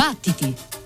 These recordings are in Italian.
Battiti!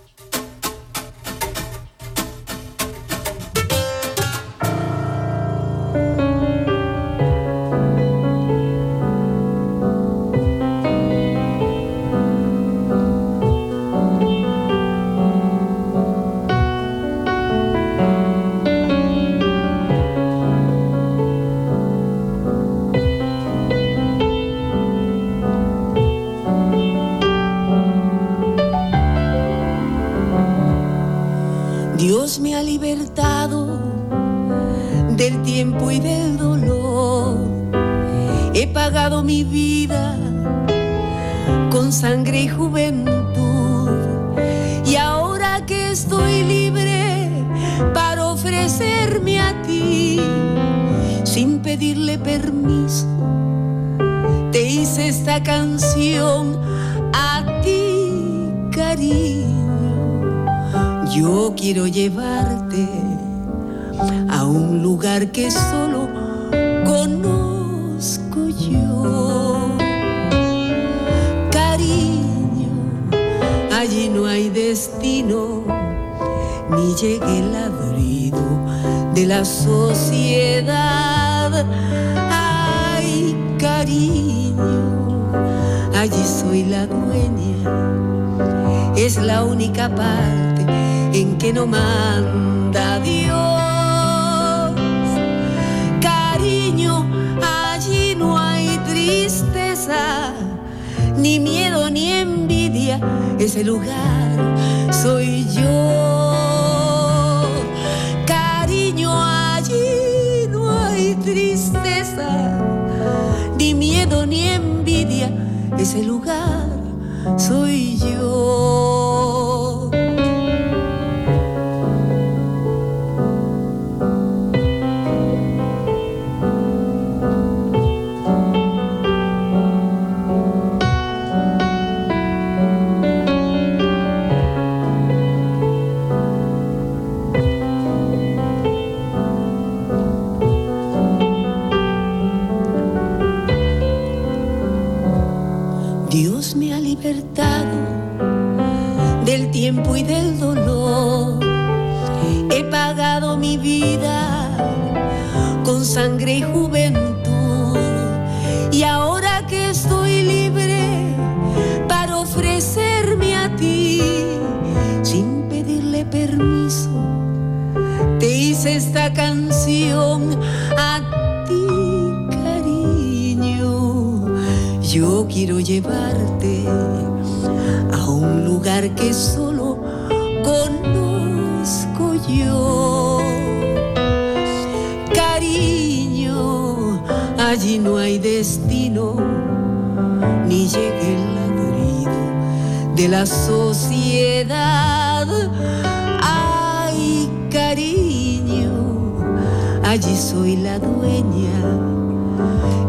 quiero llevarte a un lugar que solo conozco yo. Cariño, allí no hay destino, ni llegue el ladrido de la sociedad. Ay, cariño, allí soy la dueña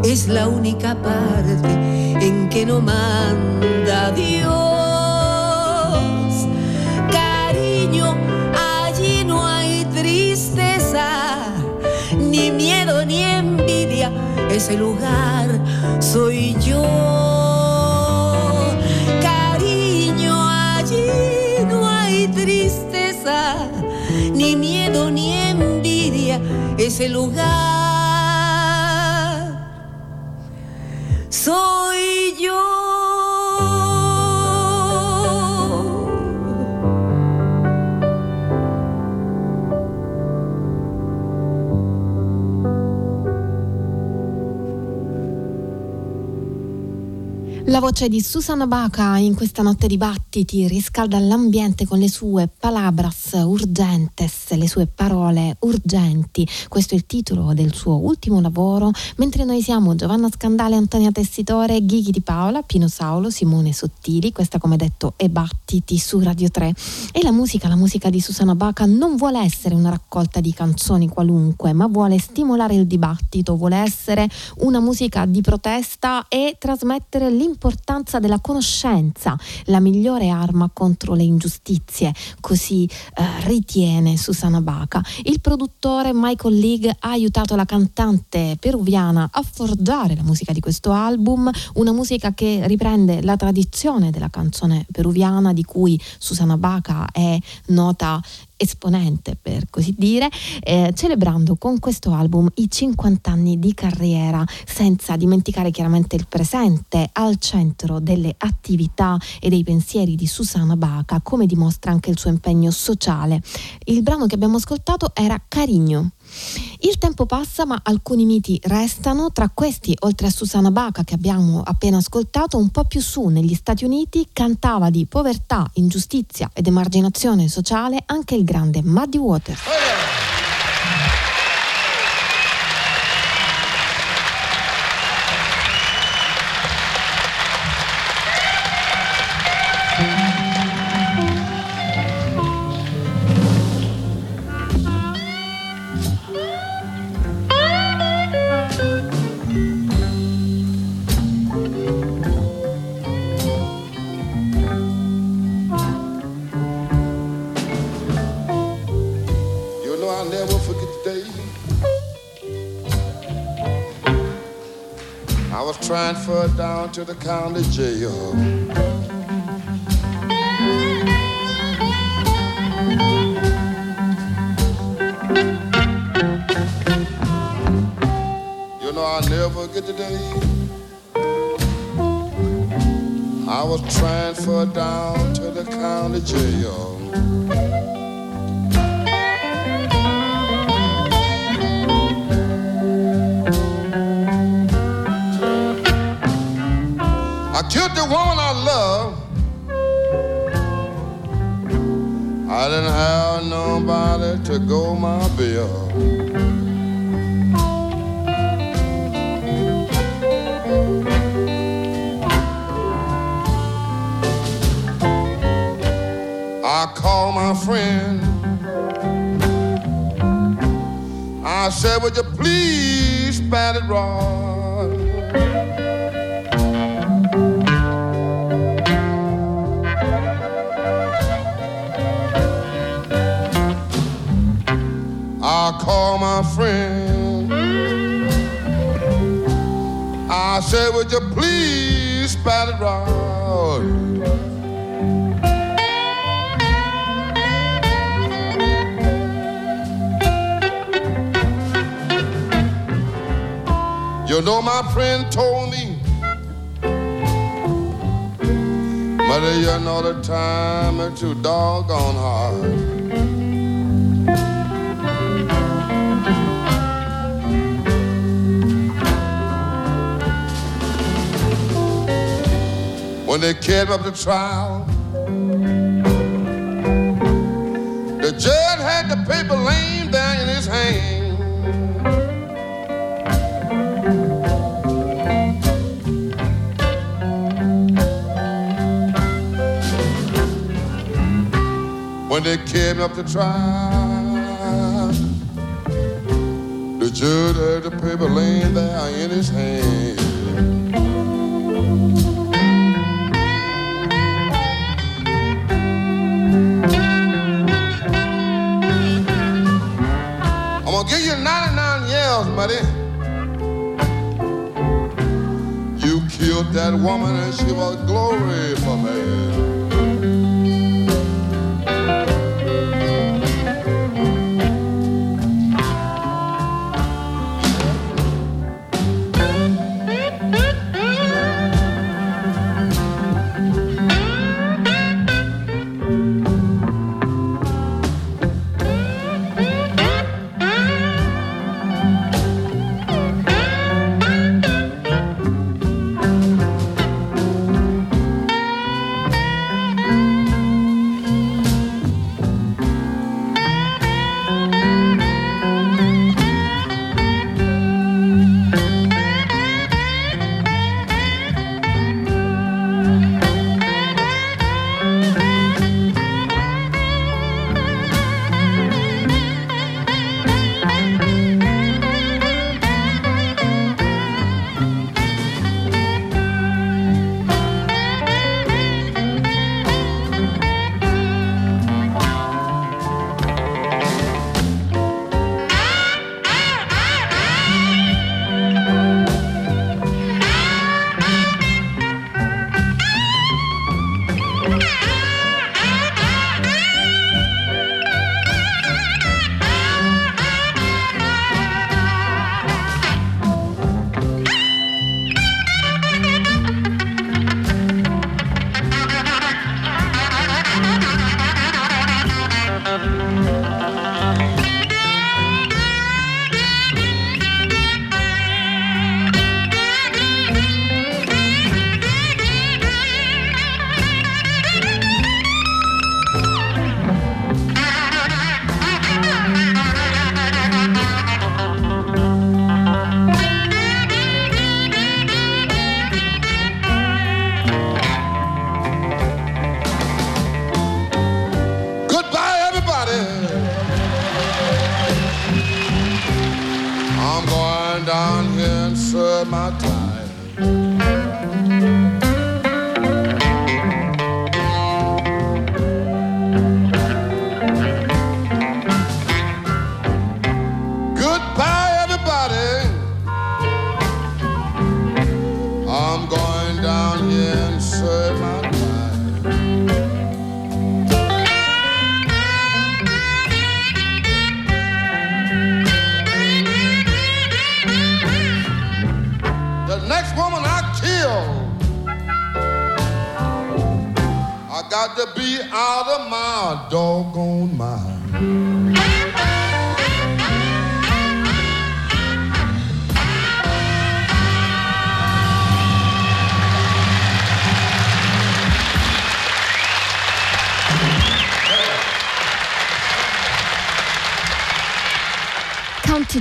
es la única parte en que no manda Dios. Cariño, allí no hay tristeza, ni miedo, ni envidia. Ese lugar soy yo. Cariño, allí no hay tristeza, ni miedo, ni envidia. Ese lugar voce di Susana Baca in questa notte di battiti riscalda l'ambiente con le sue palabras urgentes, le sue parole urgenti. Questo è il titolo del suo ultimo lavoro, mentre noi siamo Giovanna Scandale, Antonia Tessitore, Ghighi di Paola, Pino Saulo, Simone Sottili, questa come detto è Battiti su Radio 3. E la musica, la musica di Susana Baca non vuole essere una raccolta di canzoni qualunque, ma vuole stimolare il dibattito, vuole essere una musica di protesta e trasmettere l'informazione l'importanza della conoscenza, la migliore arma contro le ingiustizie, così eh, ritiene Susana Baca. Il produttore Michael League ha aiutato la cantante peruviana a forgiare la musica di questo album, una musica che riprende la tradizione della canzone peruviana di cui Susana Baca è nota esponente per così dire, eh, celebrando con questo album i 50 anni di carriera, senza dimenticare chiaramente il presente al centro delle attività e dei pensieri di Susana Baca, come dimostra anche il suo impegno sociale. Il brano che abbiamo ascoltato era Carigno. Il tempo passa ma alcuni miti restano, tra questi oltre a Susana Baca che abbiamo appena ascoltato, un po' più su negli Stati Uniti cantava di povertà, ingiustizia ed emarginazione sociale anche il grande Muddy Waters. To the county jail. You know, I'll never get the day. I was transferred down to the county jail. Trial, the judge had the paper laying there in his hand. I'm gonna give you 99 years, buddy. You killed that woman and she was glory for me. Out of my doggone mind.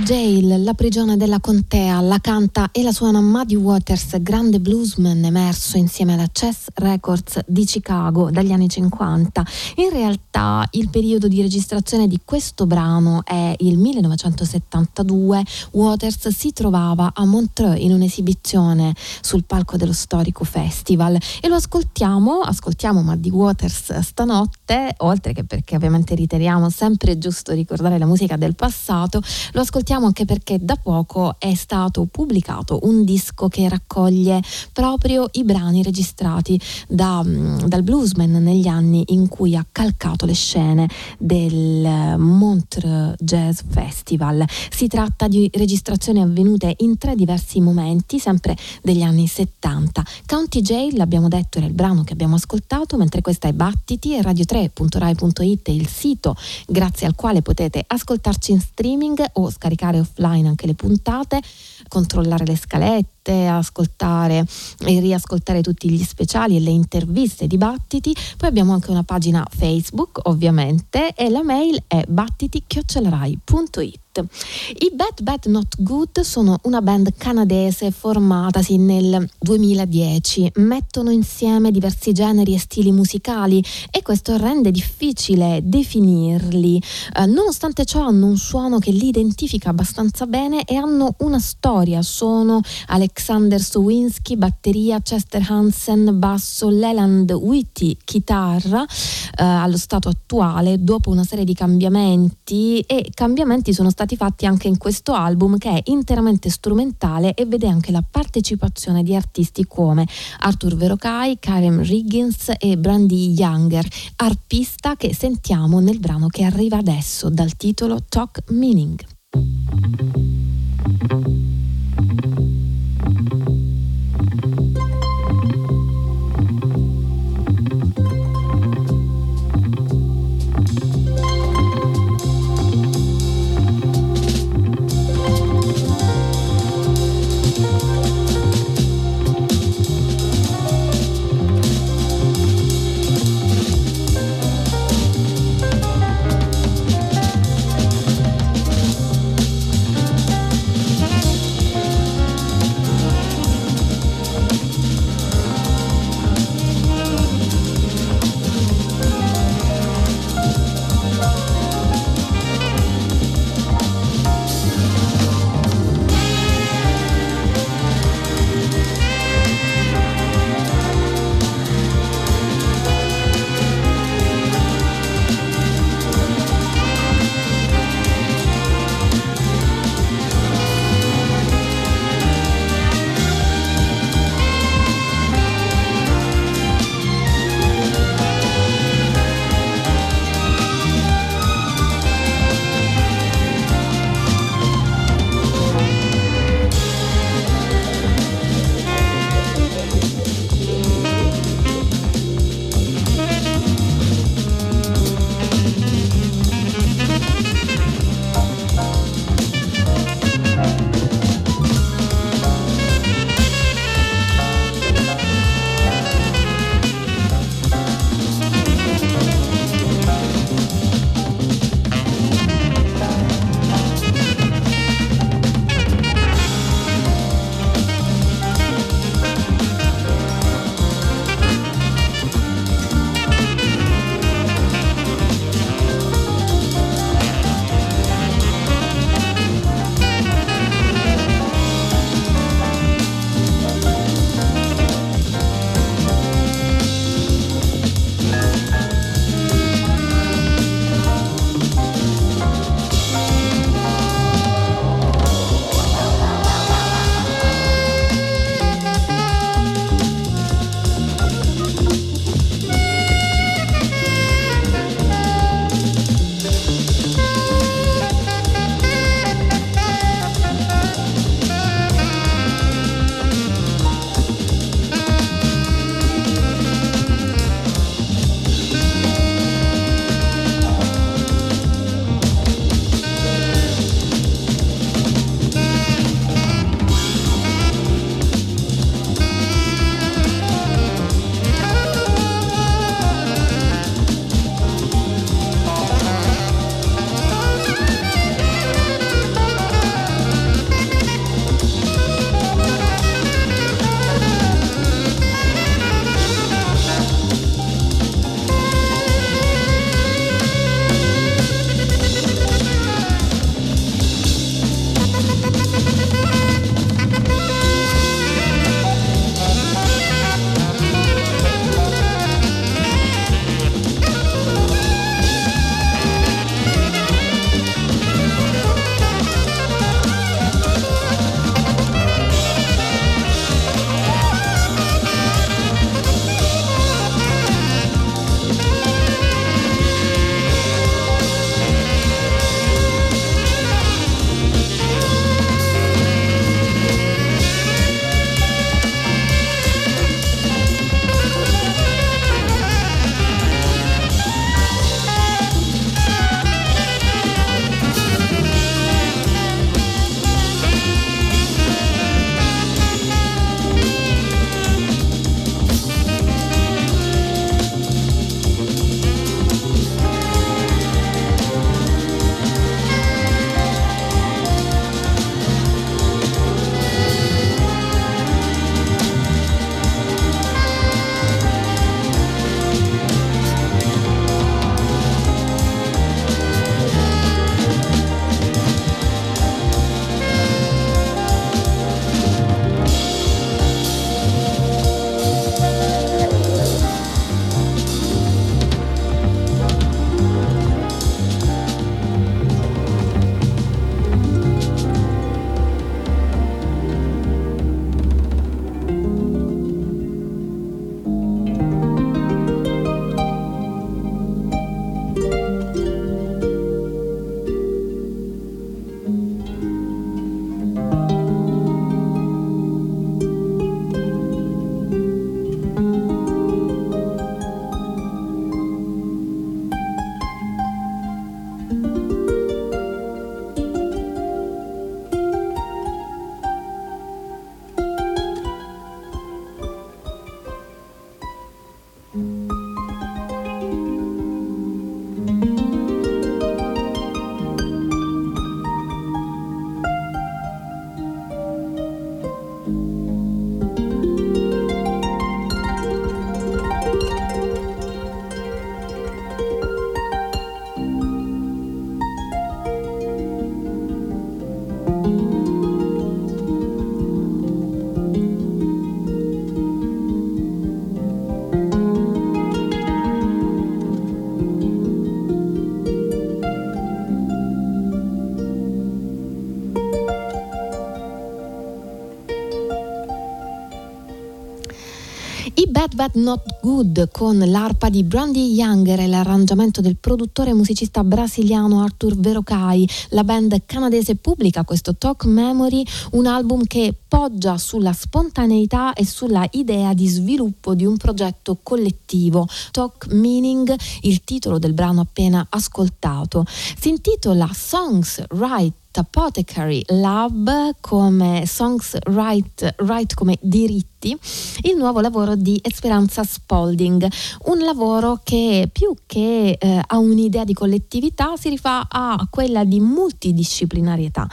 Jail, la prigione della contea, la canta e la suona Muddy Waters, grande bluesman emerso insieme alla Chess Records di Chicago dagli anni 50. In realtà il periodo di registrazione di questo brano è il 1972. Waters si trovava a Montreux in un'esibizione sul palco dello storico festival e lo ascoltiamo, ascoltiamo Muddy Waters stanotte, oltre che perché ovviamente riteniamo sempre giusto ricordare la musica del passato, lo ascoltiamo anche perché da poco è stato pubblicato un disco che raccoglie proprio i brani registrati da, mm, dal bluesman negli anni in cui ha calcato le scene del Montreux Jazz Festival. Si tratta di registrazioni avvenute in tre diversi momenti, sempre degli anni 70. County Jail, l'abbiamo detto, era il brano che abbiamo ascoltato, mentre questa è Battiti e radio3.rai.it è il sito grazie al quale potete ascoltarci in streaming o scaricare offline anche le puntate, controllare le scalette, ascoltare e riascoltare tutti gli speciali e le interviste, i dibattiti. Poi abbiamo anche una pagina Facebook, ovviamente, e la mail è battiti-rai.it. I Bad Bad Not Good sono una band canadese formatasi nel 2010. Mettono insieme diversi generi e stili musicali e questo rende difficile definirli. Eh, nonostante ciò hanno un suono che li identifica abbastanza bene e hanno una storia. Sono Alexander Sowinski, batteria, Chester Hansen, basso, Leland Whitty, chitarra, eh, allo stato attuale, dopo una serie di cambiamenti e cambiamenti sono stati stati fatti anche in questo album che è interamente strumentale e vede anche la partecipazione di artisti come Arthur Verocai, Karen Riggins e Brandy Younger, arpista che sentiamo nel brano che arriva adesso dal titolo Talk Meaning. I Bad Bad Not Good con l'arpa di Brandy Younger e l'arrangiamento del produttore musicista brasiliano Arthur Verocai. La band canadese pubblica questo Talk Memory, un album che poggia sulla spontaneità e sulla idea di sviluppo di un progetto collettivo. Talk Meaning, il titolo del brano appena ascoltato. Si intitola Songs Right Apothecary Lab come Songs Right, right come diritti il nuovo lavoro di Esperanza Spalding, un lavoro che più che eh, a un'idea di collettività si rifà a quella di multidisciplinarietà.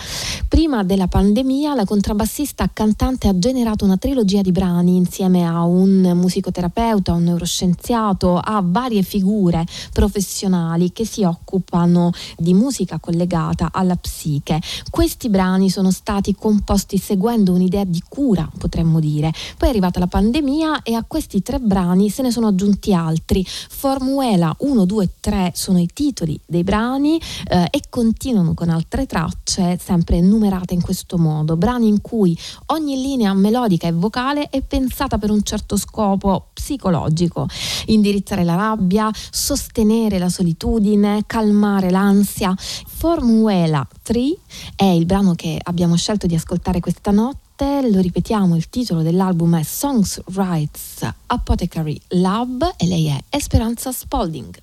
Prima della pandemia la contrabbassista cantante ha generato una trilogia di brani insieme a un musicoterapeuta, un neuroscienziato, a varie figure professionali che si occupano di musica collegata alla psiche. Questi brani sono stati composti seguendo un'idea di cura, potremmo dire. Poi è arrivata la pandemia e a questi tre brani se ne sono aggiunti altri. Formuela 1, 2, 3 sono i titoli dei brani eh, e continuano con altre tracce sempre numerate in questo modo. Brani in cui ogni linea melodica e vocale è pensata per un certo scopo psicologico. Indirizzare la rabbia, sostenere la solitudine, calmare l'ansia. Formuela 3 è il brano che abbiamo scelto di ascoltare questa notte. Lo ripetiamo, il titolo dell'album è Songs Rights Apothecary Lab e lei è Esperanza Spalding.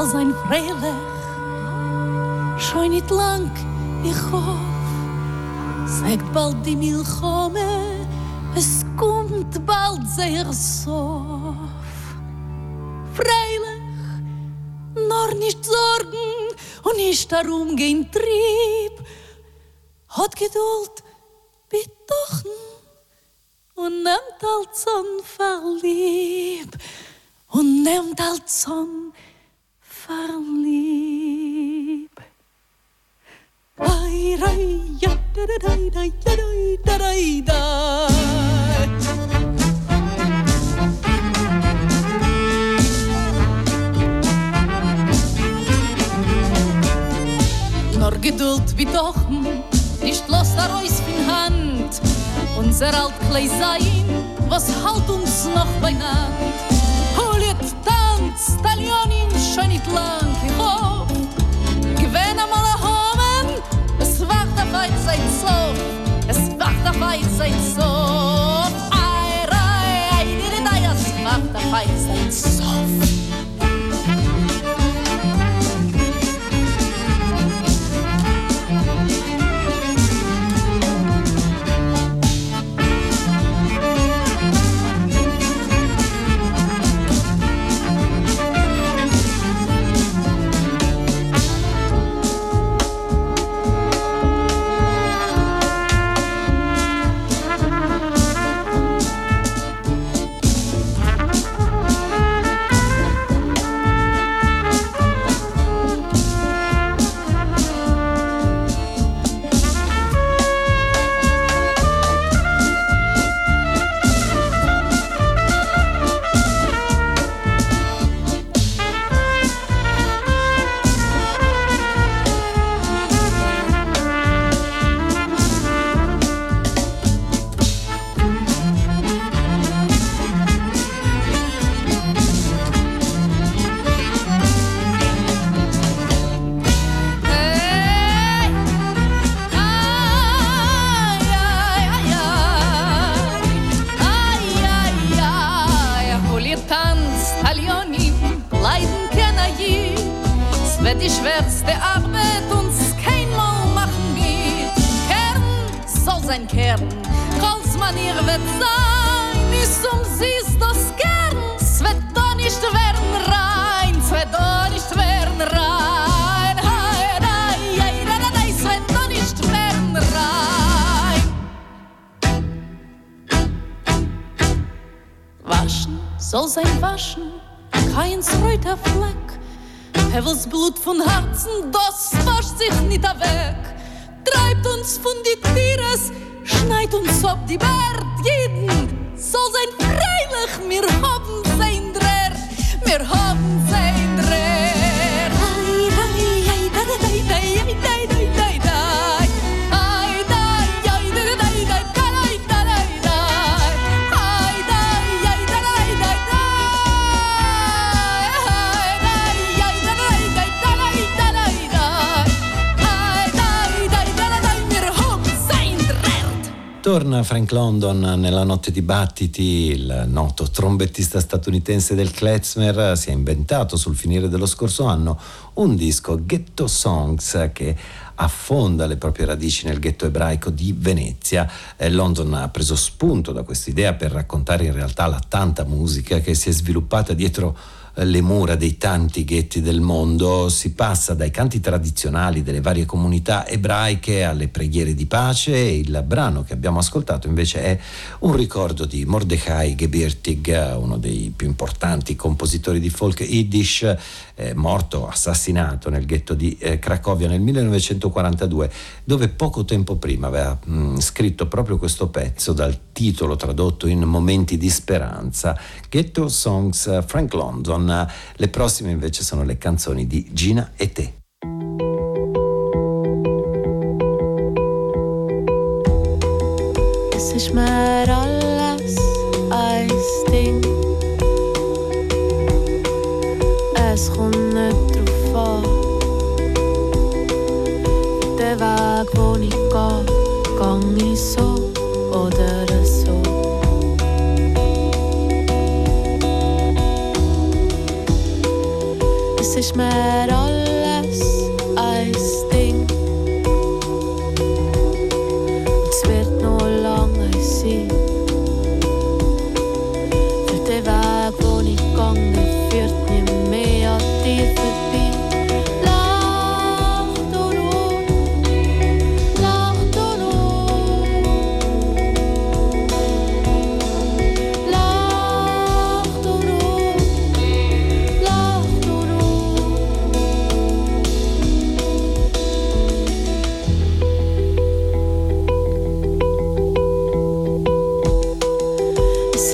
zal zijn vrijleg. Schoi niet lang, ich hoffe, sagt bald die milchome, es kommt bald sehr so. Freilich, nur nicht sorgen und nicht darum gehen trieb. Hat Geduld, betochen und nehmt als verliebt und nehmt als verliebt. Ai, rai, ja, da, da, da, da, da, da, da, Nur Geduld wie doch, nicht los da Reus von Hand. Unser alt Kleisein, was halt uns noch beinand. Holet, tanz, Talionin, schon nicht lang hoch einmal a homen es wacht da weit seit so es wacht da weit seit so es wacht so soll sein waschen, kein reuter Fleck. Hevels Blut von Herzen, das wascht sich nicht weg. Treibt uns von die Tieres, schneit uns ob die Bärt Jeden soll sein freilich, wir haben sein Dreher, wir haben Torna Frank London nella notte di battiti, il noto trombettista statunitense del klezmer si è inventato sul finire dello scorso anno un disco Ghetto Songs che affonda le proprie radici nel ghetto ebraico di Venezia. Eh, London ha preso spunto da questa idea per raccontare in realtà la tanta musica che si è sviluppata dietro le mura dei tanti ghetti del mondo, si passa dai canti tradizionali delle varie comunità ebraiche alle preghiere di pace. E il brano che abbiamo ascoltato invece è un ricordo di Mordechai Gebirtig, uno dei più importanti compositori di folk yiddish, eh, morto, assassinato nel ghetto di eh, Cracovia nel 1942, dove poco tempo prima aveva mh, scritto proprio questo pezzo dal titolo tradotto in Momenti di speranza, Ghetto Songs Frank London le prossime invece sono le canzoni di Gina e te. Es ist mir alles ein Ding. Es kommt nicht drauf an. Der Weg, wo ich gehe, gang ich so oder is maar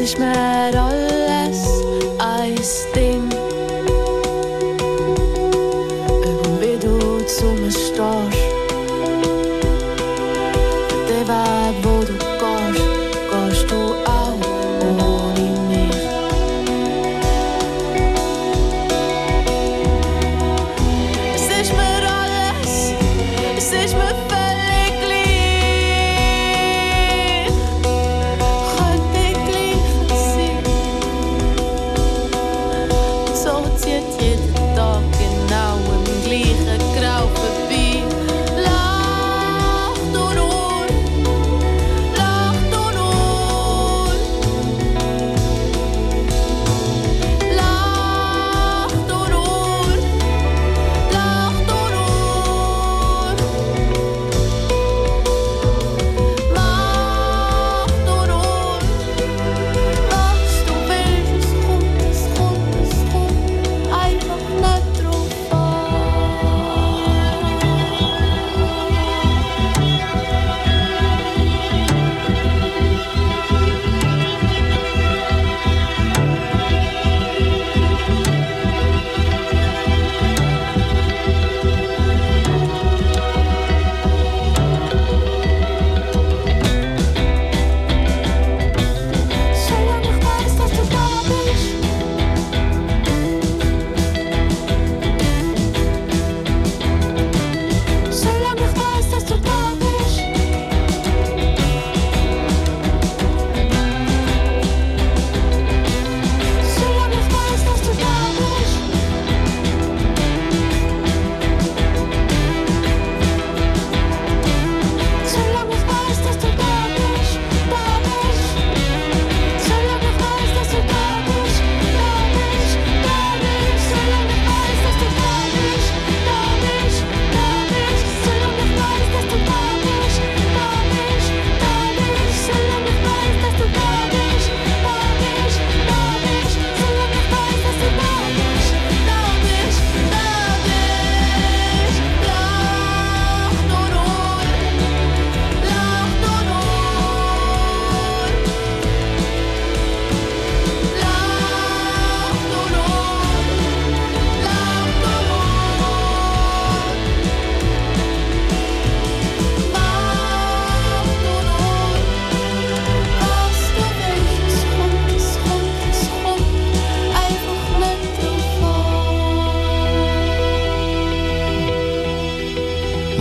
is már alá.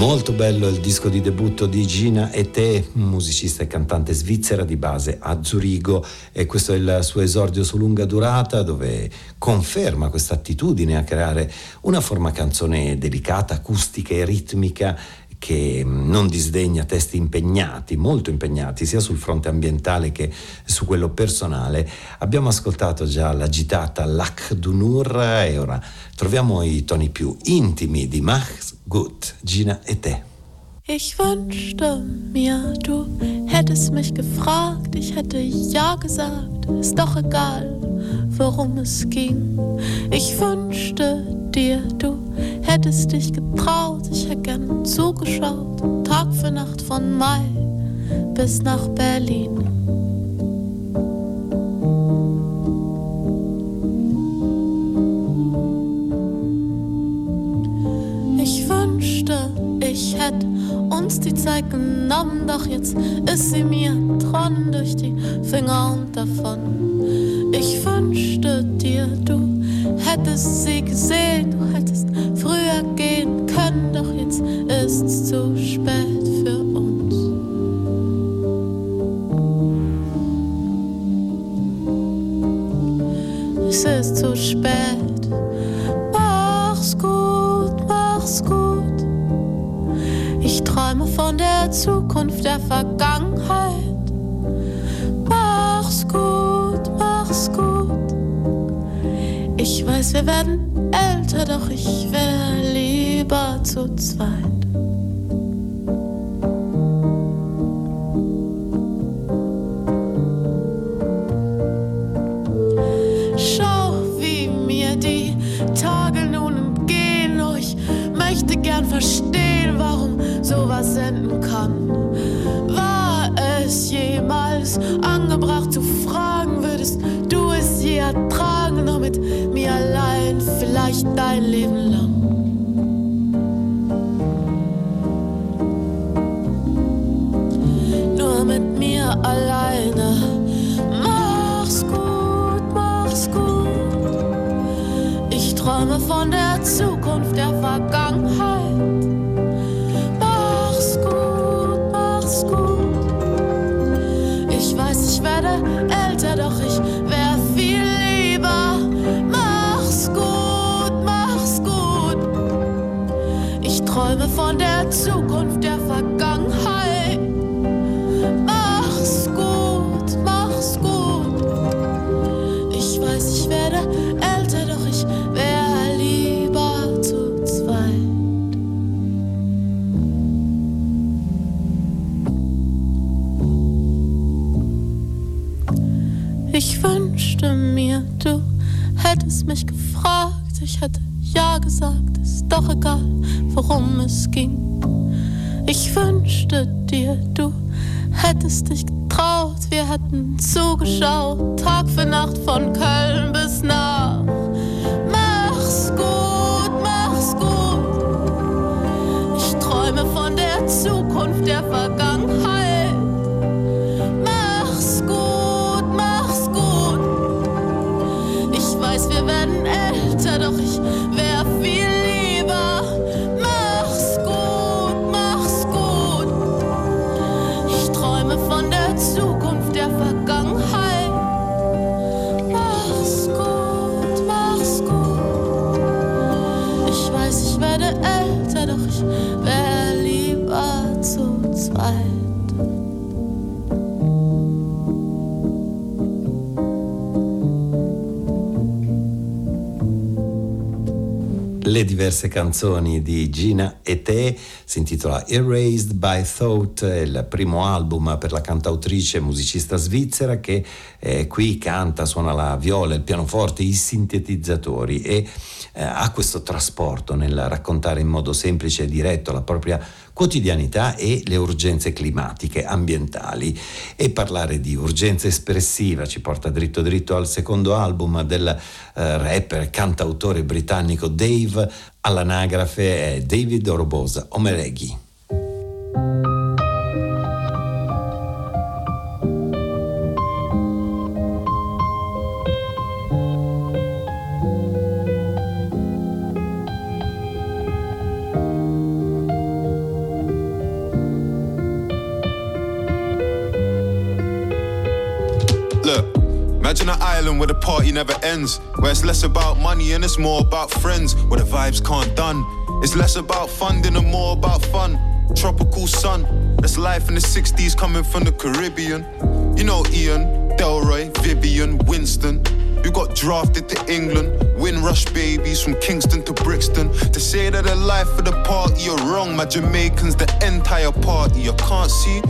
Molto bello il disco di debutto di Gina e te, musicista e cantante svizzera di base a Zurigo e questo è il suo esordio su lunga durata dove conferma questa attitudine a creare una forma canzone delicata, acustica e ritmica che non disdegna testi impegnati, molto impegnati, sia sul fronte ambientale che su quello personale. Abbiamo ascoltato già l'agitata Lach Dunur e ora troviamo i toni più intimi di Max Gut, Gina e te. Ich wünschte mir, du hättest mich gefragt, ich hätte ja gesagt, ist doch egal, worum es ging. Ich wünschte dir, du hättest dich getraut, ich hätte gern zugeschaut, Tag für Nacht von Mai bis nach Berlin. Ich hätte uns die Zeit genommen, doch jetzt ist sie mir tronnen durch die Finger und davon. Ich wünschte dir, du hättest sie gesehen, du hättest früher gehen können, doch jetzt ist's zu spät für uns. Es ist zu spät. Der Vergangenheit. Mach's gut, mach's gut. Ich weiß, wir werden älter, doch ich wäre lieber zu zweit. I live von der Zukunft, der Vergangenheit. Mach's gut, mach's gut. Ich weiß, ich werde älter, doch ich wär lieber zu zweit. Ich wünschte mir, du hättest mich gefragt. Ich hätte ja gesagt, doch egal, worum es ging. Ich wünschte dir, du hättest dich getraut. Wir hätten zugeschaut, Tag für Nacht von Köln bis nach. Mach's gut, mach's gut. Ich träume von der Zukunft, der Vergangenheit. Le diverse canzoni di Gina e te si intitola Erased by Thought, il primo album per la cantautrice e musicista svizzera che eh, qui canta, suona la viola, il pianoforte, i sintetizzatori e eh, ha questo trasporto nel raccontare in modo semplice e diretto la propria quotidianità e le urgenze climatiche, ambientali. E parlare di urgenza espressiva ci porta dritto dritto al secondo album del eh, rapper cantautore britannico Dave, all'anagrafe è David Orobosa Omereghi. Imagine an island where the party never ends. Where it's less about money and it's more about friends. Where the vibes can't done. It's less about funding and more about fun. Tropical sun, that's life in the 60s coming from the Caribbean. You know Ian, Delroy, Vivian, Winston. You got drafted to England, Windrush babies from Kingston to Brixton. To say that the life of the party, you're wrong. My Jamaicans, the entire party, you can't see.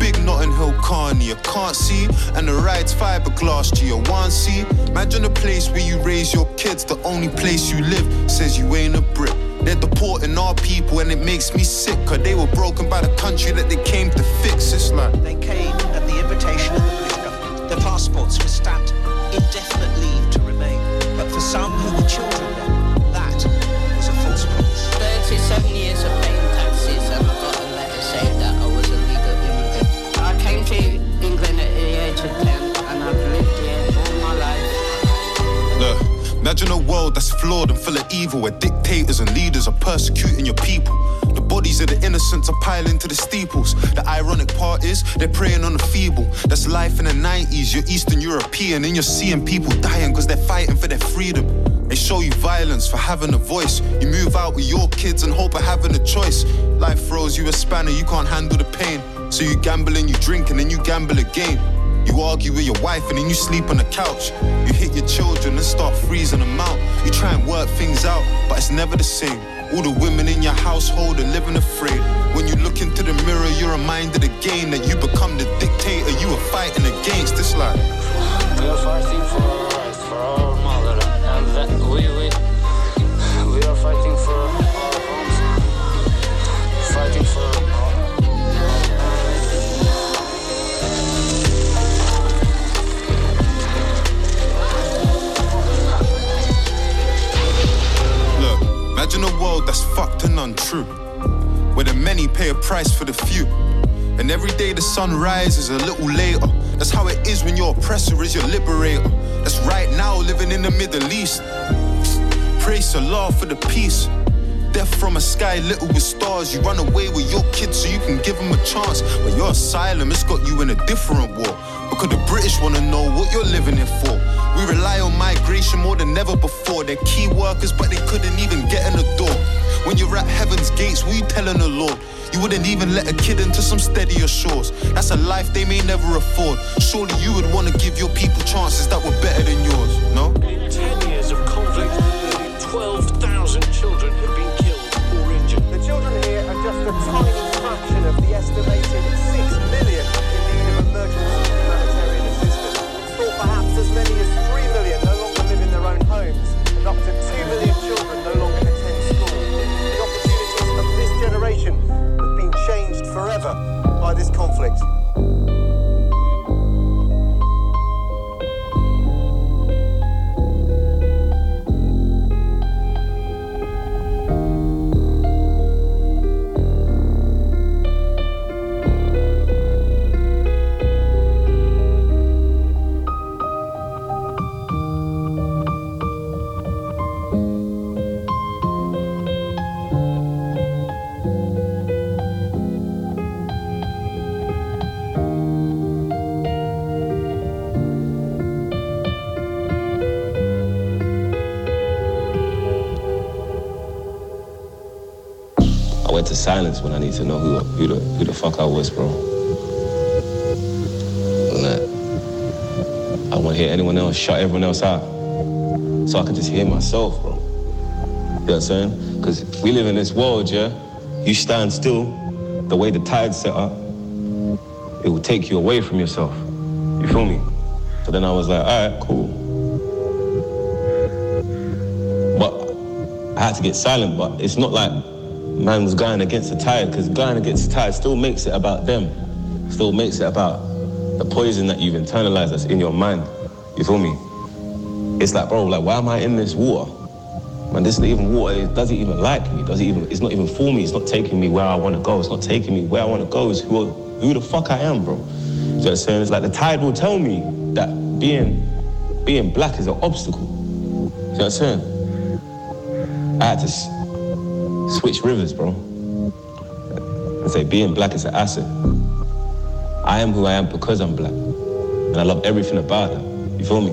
Big Notting Hill Carney, you can't see. And the ride's fiberglass to your one see. Imagine a place where you raise your kids, the only place you live says you ain't a brick. They're deporting our people and it makes me sick, cause they were broken by the country that they came to fix. It's like, They came at the invitation of the British government. Their passports were stamped indefinite leave to remain. But for some who were children then, that was a false promise. 37 years of paying imagine a world that's flawed and full of evil, where dictators and leaders are persecuting your people. The bodies of the innocents are piling to the steeples. The ironic part is they're preying on the feeble. That's life in the 90s. You're Eastern European and you're seeing people dying because they're fighting for their freedom. They show you violence for having a voice. You move out with your kids and hope of having a choice. Life throws you a spanner, you can't handle the pain. So you gamble and you drink and then you gamble again. You argue with your wife and then you sleep on the couch. You hit your children and start freezing them out. You try and work things out, but it's never the same. All the women in your household are living afraid. When you look into the mirror, you're reminded again that you become the dictator you are fighting against. It's like We are fighting for our rights, for our mother, and that we, we imagine a world that's fucked and untrue, where the many pay a price for the few. And every day the sun rises a little later. That's how it is when your oppressor is your liberator. That's right now living in the Middle East. Praise Allah for the peace. Death from a sky little with stars. You run away with your kids so you can give them a chance. But your asylum has got you in a different war. Because the British wanna know what you're living it for. We rely on migration more than ever before. They're key workers, but they couldn't even get in the door. When you're at heaven's gates, you telling the Lord? You wouldn't even let a kid into some steadier shores. That's a life they may never afford. Surely you would wanna give your people chances that were better than yours, no? This conflict. Silence when I need to know who who the who the fuck I was, bro. I want to hear anyone else shut everyone else out, so I can just hear myself, bro. You know what I'm saying? Because we live in this world, yeah. You stand still, the way the tide's set up, it will take you away from yourself. You feel me? So then I was like, all right, cool. But I had to get silent, but it's not like man was going against the tide, because going against the tide still makes it about them. Still makes it about the poison that you've internalized that's in your mind. You feel me? It's like, bro, like, why am I in this water? Man, this isn't even water. It doesn't even like me. Does it even? It's not even for me. It's not taking me where I want to go. It's not taking me where I want to go. It's who, who the fuck I am, bro. You know what I'm saying? It's like the tide will tell me that being being black is an obstacle. You know what I'm saying? I had to switch rivers, bro. And say being black is an asset. I am who I am because I'm black. And I love everything about that. You feel me?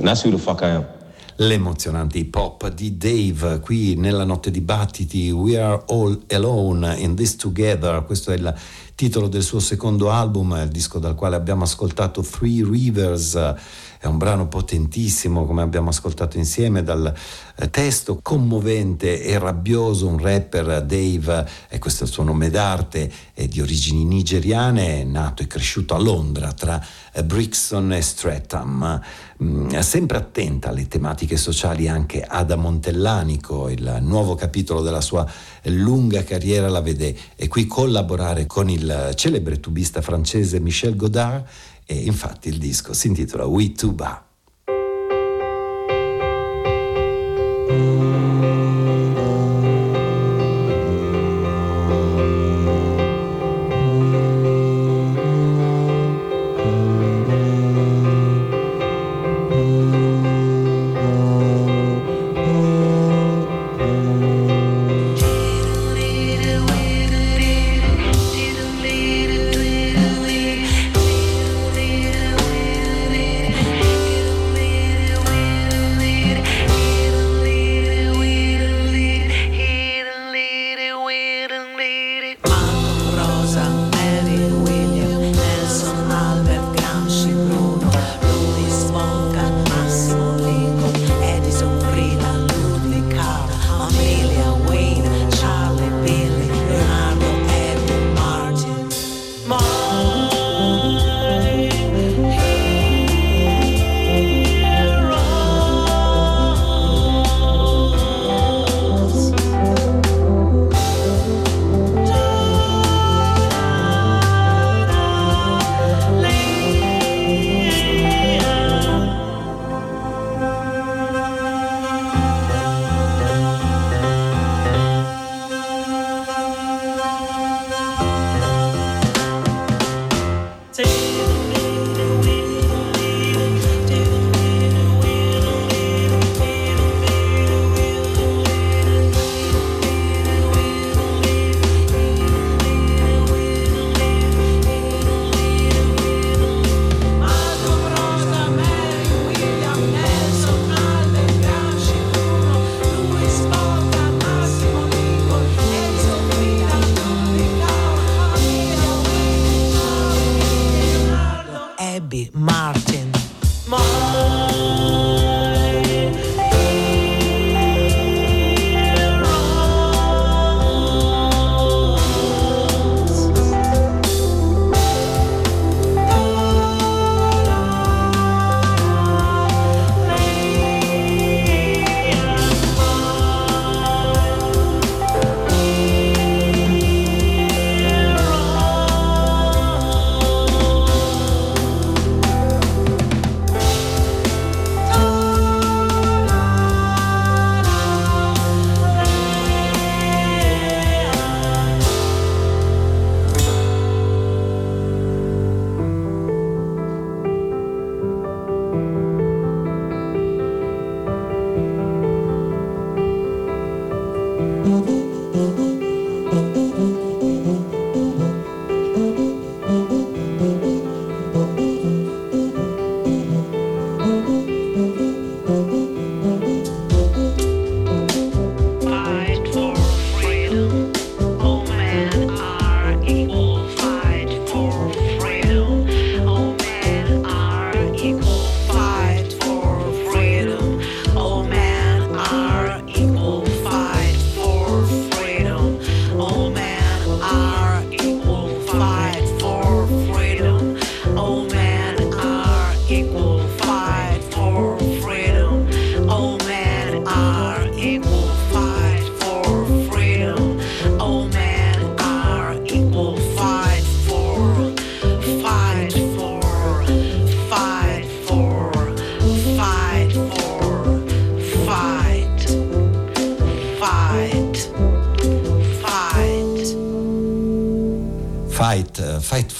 And that's who the fuck I am. L'emozionante hip hop di Dave qui nella notte di battiti We Are All Alone in This Together questo è il titolo del suo secondo album il disco dal quale abbiamo ascoltato Three Rivers. È un brano potentissimo come abbiamo ascoltato insieme dal eh, testo commovente e rabbioso un rapper Dave e questo è il suo nome d'arte è di origini nigeriane è nato e cresciuto a Londra tra eh, Brixton e Streatham. Mm, sempre attenta alle tematiche sociali anche Ada Montellanico, il nuovo capitolo della sua lunga carriera la vede e qui collaborare con il celebre tubista francese Michel Godard e infatti il disco si intitola We Tuba.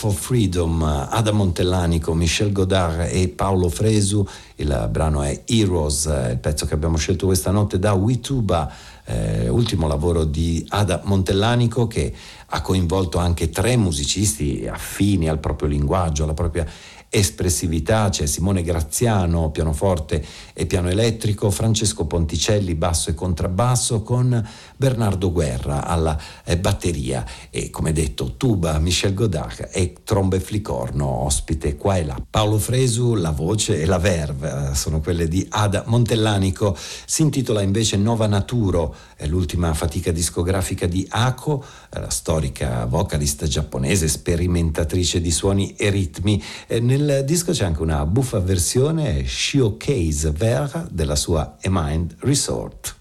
For Freedom, Ada Montellani con Michel Godard e Paolo Fresu. Il brano è Heroes, il pezzo che abbiamo scelto questa notte da Wituba, eh, ultimo lavoro di Ada Montellanico che ha coinvolto anche tre musicisti affini al proprio linguaggio, alla propria espressività, c'è Simone Graziano, pianoforte e piano elettrico, Francesco Ponticelli, basso e contrabbasso, con Bernardo Guerra alla eh, batteria e come detto tuba, Michel Godard e trombe e flicorno, ospite qua e là. Paolo Fresu, la voce e la verve eh, sono quelle di Ada Montellanico, si intitola invece Nova Naturo, è l'ultima fatica discografica di Ako, eh, la storica vocalist giapponese, sperimentatrice di suoni e ritmi. Eh, nel disco c'è anche una buffa versione showcase vera della sua A Mind Resort.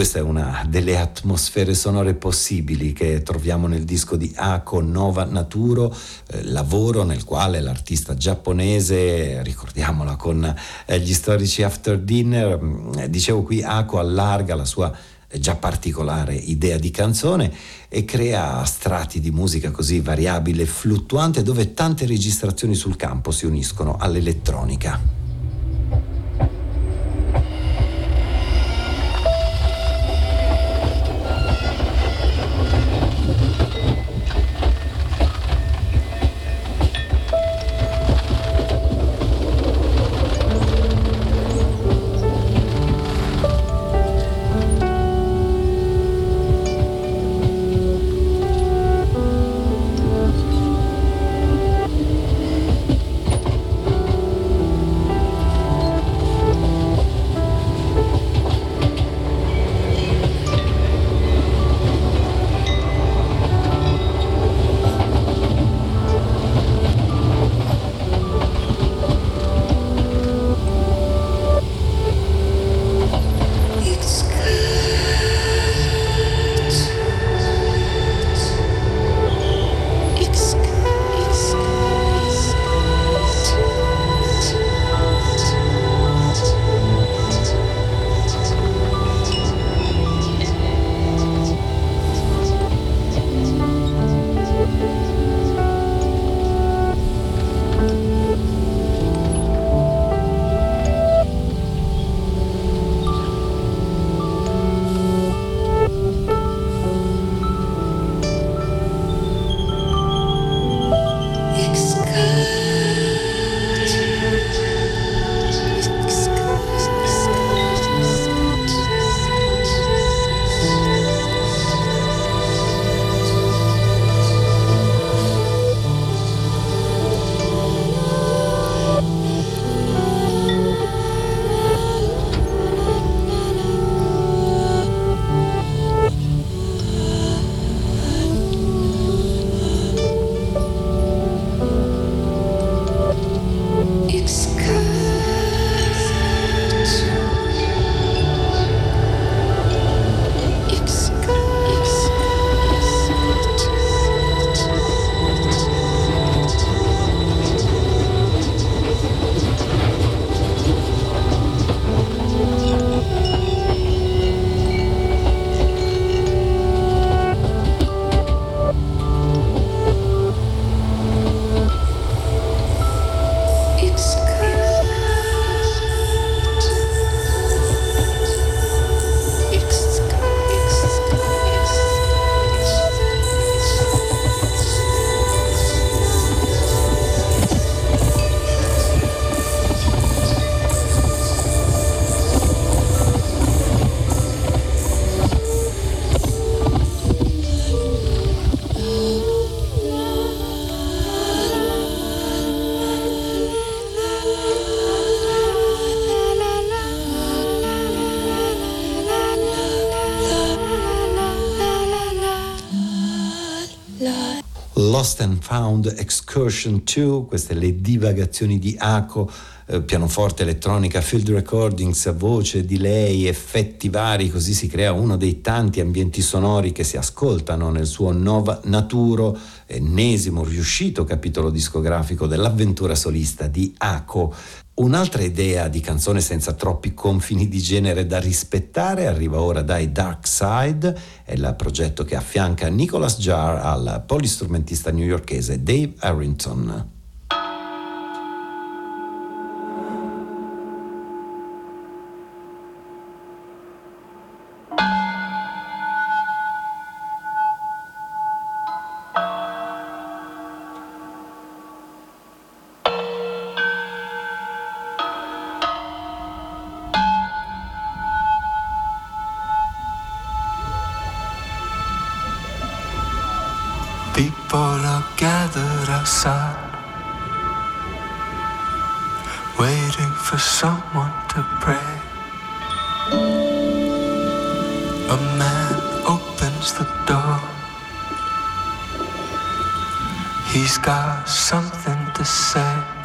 Questa è una delle atmosfere sonore possibili che troviamo nel disco di Ako Nova Naturo, eh, lavoro nel quale l'artista giapponese, ricordiamola con eh, gli storici After Dinner, eh, dicevo qui Ako allarga la sua eh, già particolare idea di canzone e crea strati di musica così variabile e fluttuante dove tante registrazioni sul campo si uniscono all'elettronica. Lost and Found Excursion 2, queste le divagazioni di Ako, eh, pianoforte, elettronica, field recordings, voce, delay, effetti vari, così si crea uno dei tanti ambienti sonori che si ascoltano nel suo Nova Naturo, ennesimo riuscito capitolo discografico dell'avventura solista di Ako. Un'altra idea di canzone senza troppi confini di genere da rispettare arriva ora dai Dark Side, è il progetto che affianca Nicholas Jarr al polistrumentista newyorkese Dave Harrington. A man opens the door. He's got something to say.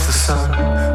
the sun.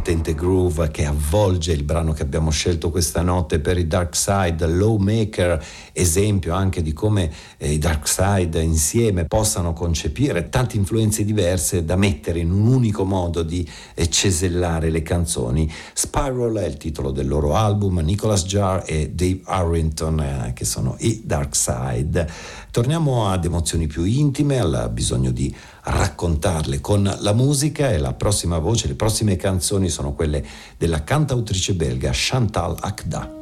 potente groove che avvolge il brano che abbiamo scelto questa notte per i Dark Side, Lawmaker, esempio anche di come eh, i Dark Side insieme possano concepire tante influenze diverse da mettere in un unico modo di eh, cesellare le canzoni. Spiral è il titolo del loro album, Nicholas Jar e Dave Harrington eh, che sono i Dark Side. Torniamo ad emozioni più intime, al bisogno di raccontarle con la musica e la prossima voce, le prossime canzoni sono quelle della cantautrice belga Chantal Akda.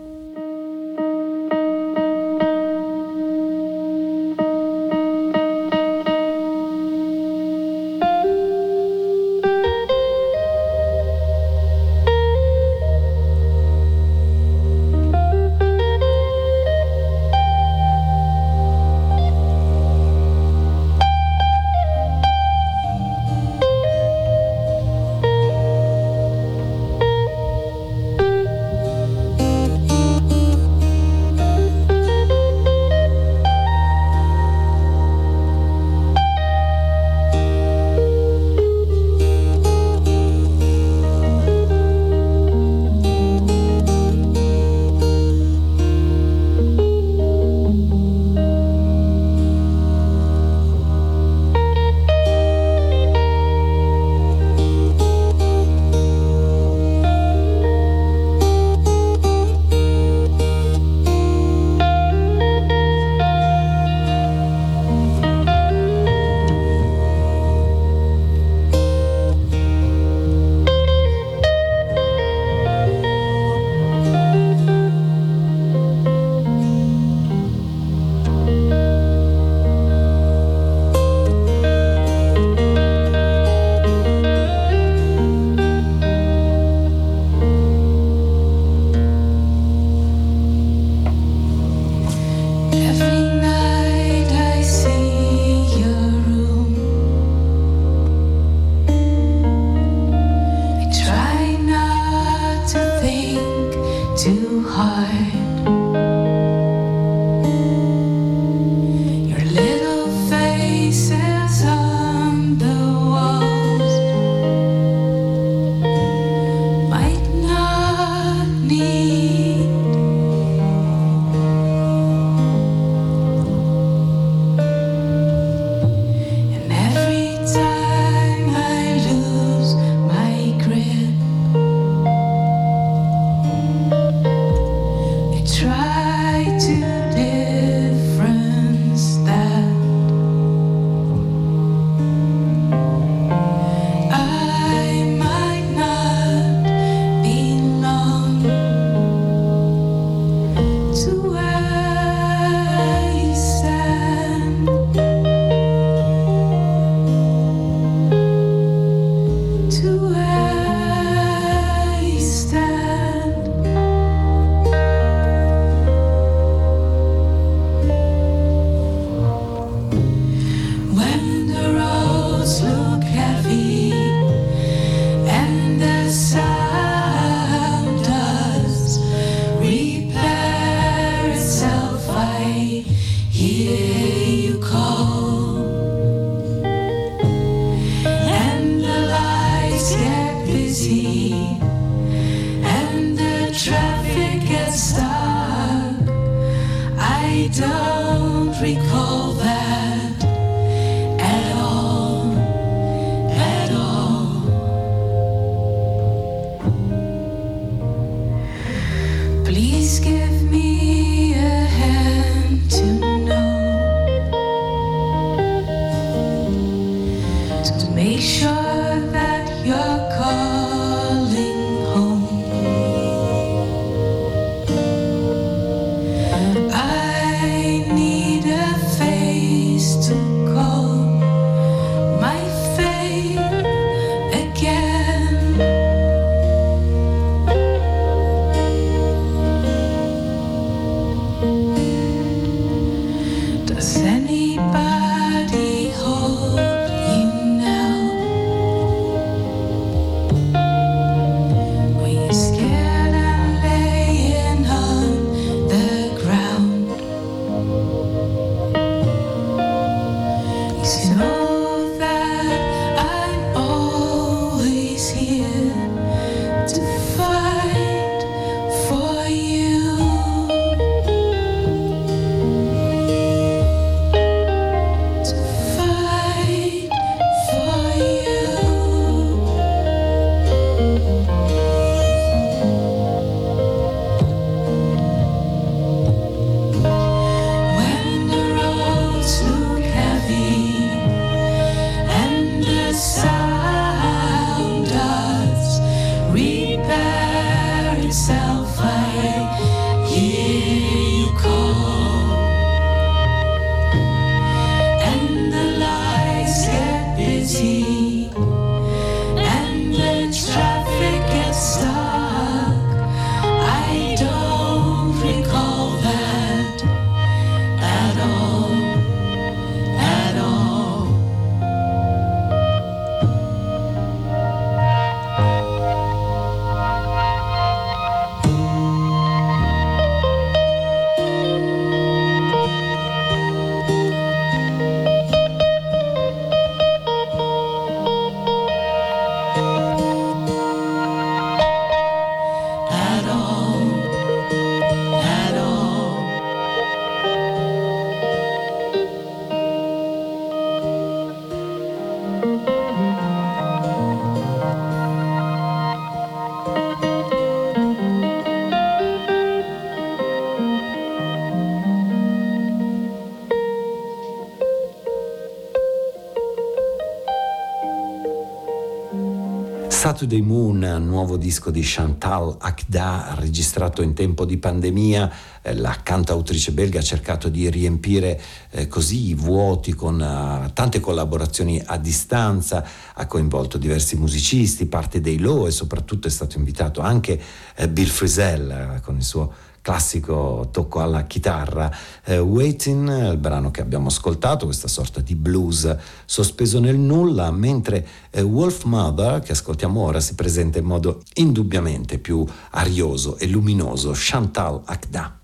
Saturday Moon, nuovo disco di Chantal Akda, registrato in tempo di pandemia. Eh, la cantautrice belga ha cercato di riempire eh, così i vuoti con uh, tante collaborazioni a distanza, ha coinvolto diversi musicisti, parte dei Low e soprattutto è stato invitato anche eh, Bill Frisell eh, con il suo classico tocco alla chitarra. Eh, Waiting, il brano che abbiamo ascoltato, questa sorta di blues sospeso nel nulla, mentre eh, Wolf Mother, che ascoltiamo ora, si presenta in modo indubbiamente più arioso e luminoso, Chantal Akda.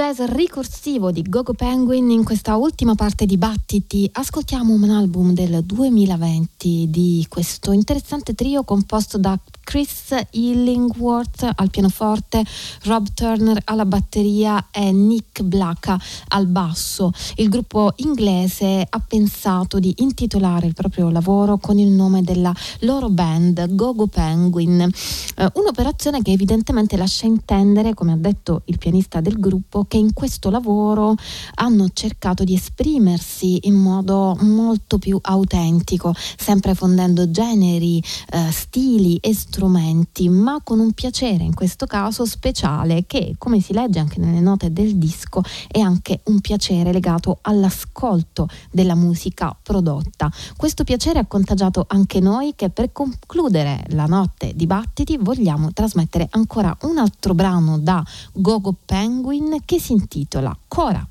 Jazz ricorsivo di Gogo Penguin in questa ultima parte di Battiti. Ascoltiamo un album del 2020 di questo interessante trio composto da Chris Illingworth al pianoforte, Rob Turner alla batteria e Nick Blacka al basso. Il gruppo inglese ha pensato di intitolare il proprio lavoro con il nome della loro band Gogo Penguin, eh, un'operazione che evidentemente lascia intendere, come ha detto il pianista del gruppo, che in questo lavoro hanno cercato di esprimersi in modo molto più autentico, sempre fondendo generi, eh, stili e strumenti, ma con un piacere in questo caso speciale che, come si legge anche nelle note del disco, è anche un piacere legato all'ascolto della musica prodotta. Questo piacere ha contagiato anche noi che per concludere la notte di battiti vogliamo trasmettere ancora un altro brano da Gogo Penguin che si intitola. Cora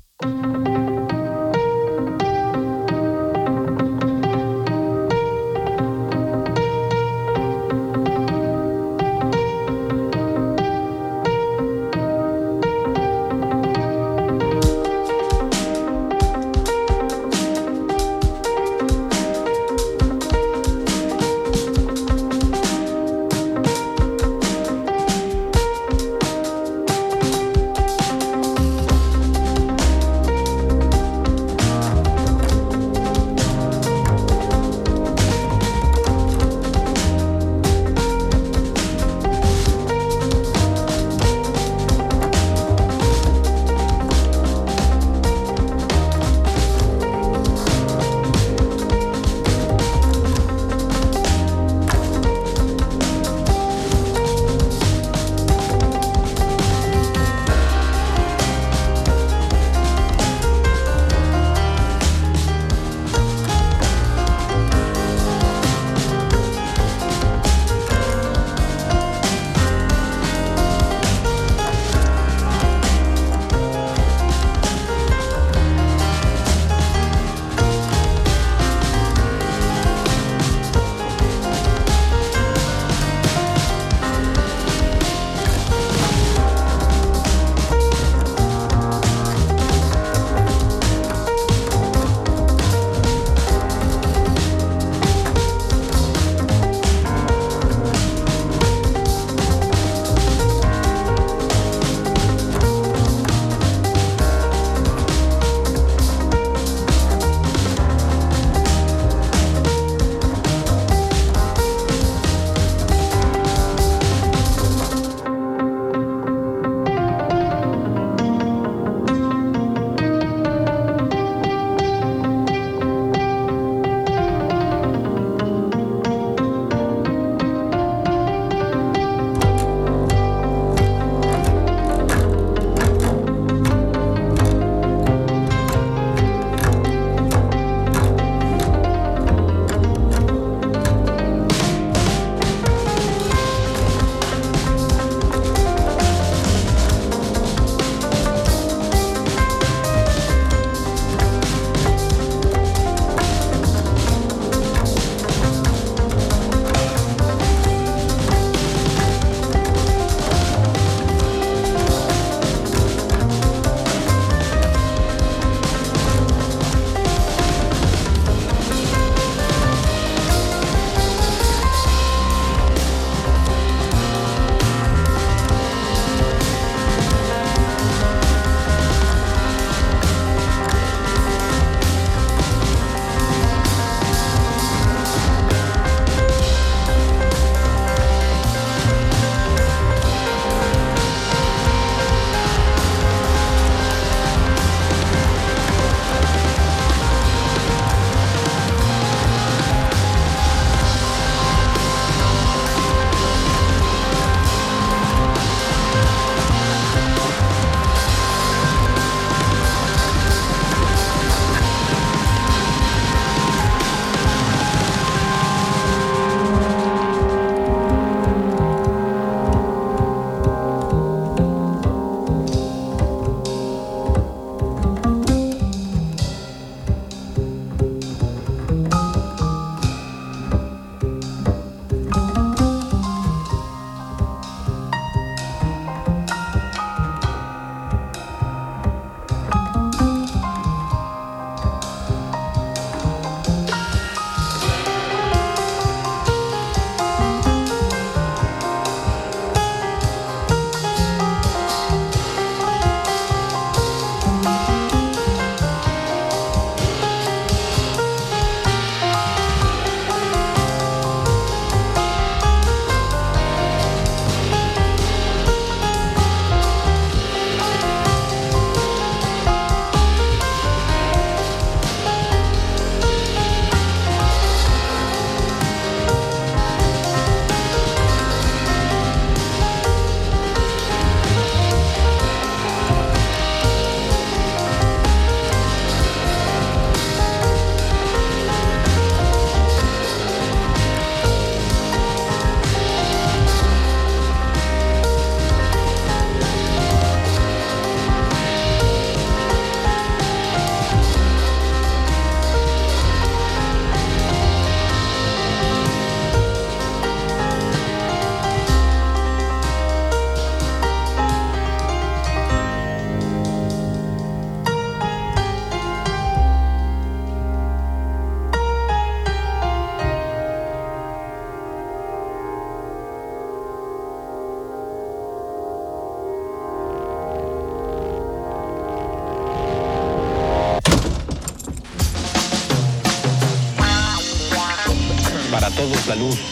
salud.